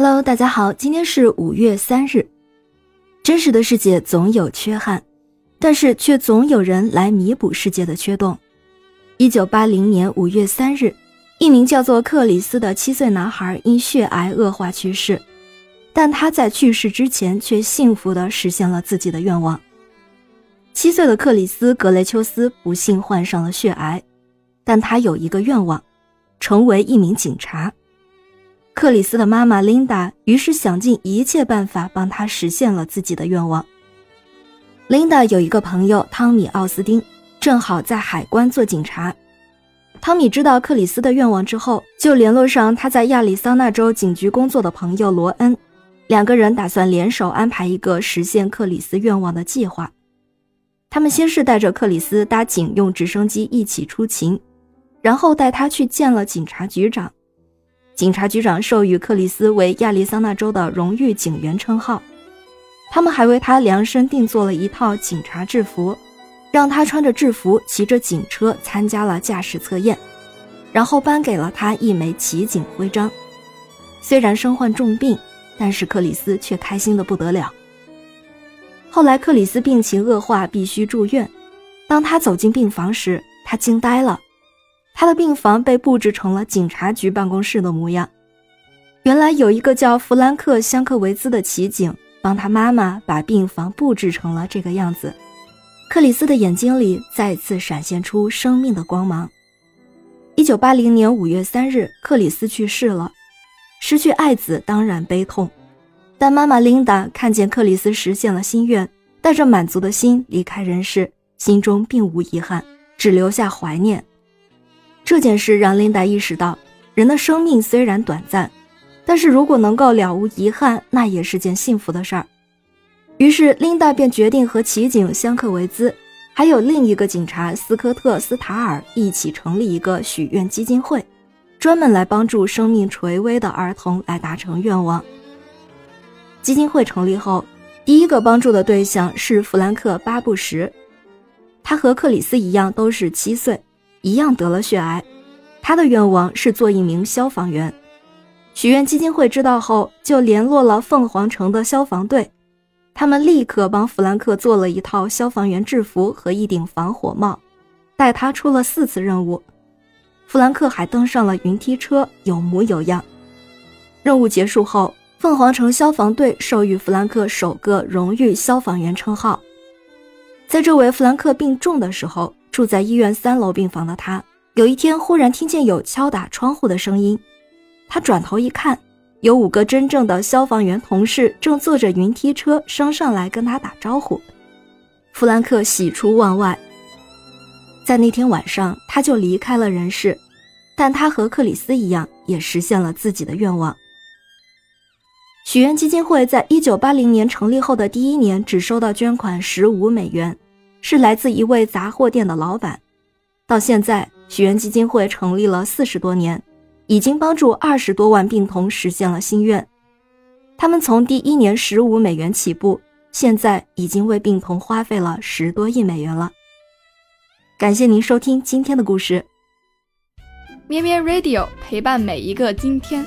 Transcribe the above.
Hello，大家好，今天是五月三日。真实的世界总有缺憾，但是却总有人来弥补世界的缺洞。一九八零年五月三日，一名叫做克里斯的七岁男孩因血癌恶化去世，但他在去世之前却幸福地实现了自己的愿望。七岁的克里斯·格雷丘斯不幸患上了血癌，但他有一个愿望，成为一名警察。克里斯的妈妈琳达于是想尽一切办法帮他实现了自己的愿望。琳达有一个朋友汤米·奥斯丁，正好在海关做警察。汤米知道克里斯的愿望之后，就联络上他在亚利桑那州警局工作的朋友罗恩，两个人打算联手安排一个实现克里斯愿望的计划。他们先是带着克里斯搭警用直升机一起出勤，然后带他去见了警察局长。警察局长授予克里斯为亚利桑那州的荣誉警员称号，他们还为他量身定做了一套警察制服，让他穿着制服骑着警车参加了驾驶测验，然后颁给了他一枚骑警徽章。虽然身患重病，但是克里斯却开心的不得了。后来克里斯病情恶化，必须住院。当他走进病房时，他惊呆了。他的病房被布置成了警察局办公室的模样。原来有一个叫弗兰克·香克维兹的骑警帮他妈妈把病房布置成了这个样子。克里斯的眼睛里再次闪现出生命的光芒。一九八零年五月三日，克里斯去世了。失去爱子当然悲痛，但妈妈琳达看见克里斯实现了心愿，带着满足的心离开人世，心中并无遗憾，只留下怀念。这件事让琳达意识到，人的生命虽然短暂，但是如果能够了无遗憾，那也是件幸福的事儿。于是，琳达便决定和骑警香克维兹，还有另一个警察斯科特斯塔尔一起成立一个许愿基金会，专门来帮助生命垂危的儿童来达成愿望。基金会成立后，第一个帮助的对象是弗兰克巴布什，他和克里斯一样，都是七岁。一样得了血癌，他的愿望是做一名消防员。许愿基金会知道后，就联络了凤凰城的消防队，他们立刻帮弗兰克做了一套消防员制服和一顶防火帽，带他出了四次任务。弗兰克还登上了云梯车，有模有样。任务结束后，凤凰城消防队授予弗兰克首个荣誉消防员称号。在这位弗兰克病重的时候。住在医院三楼病房的他，有一天忽然听见有敲打窗户的声音。他转头一看，有五个真正的消防员同事正坐着云梯车升上来跟他打招呼。弗兰克喜出望外。在那天晚上，他就离开了人世，但他和克里斯一样，也实现了自己的愿望。许愿基金会在一九八零年成立后的第一年，只收到捐款十五美元。是来自一位杂货店的老板。到现在，许愿基金会成立了四十多年，已经帮助二十多万病童实现了心愿。他们从第一年十五美元起步，现在已经为病童花费了十多亿美元了。感谢您收听今天的故事。咩咩 Radio 陪伴每一个今天。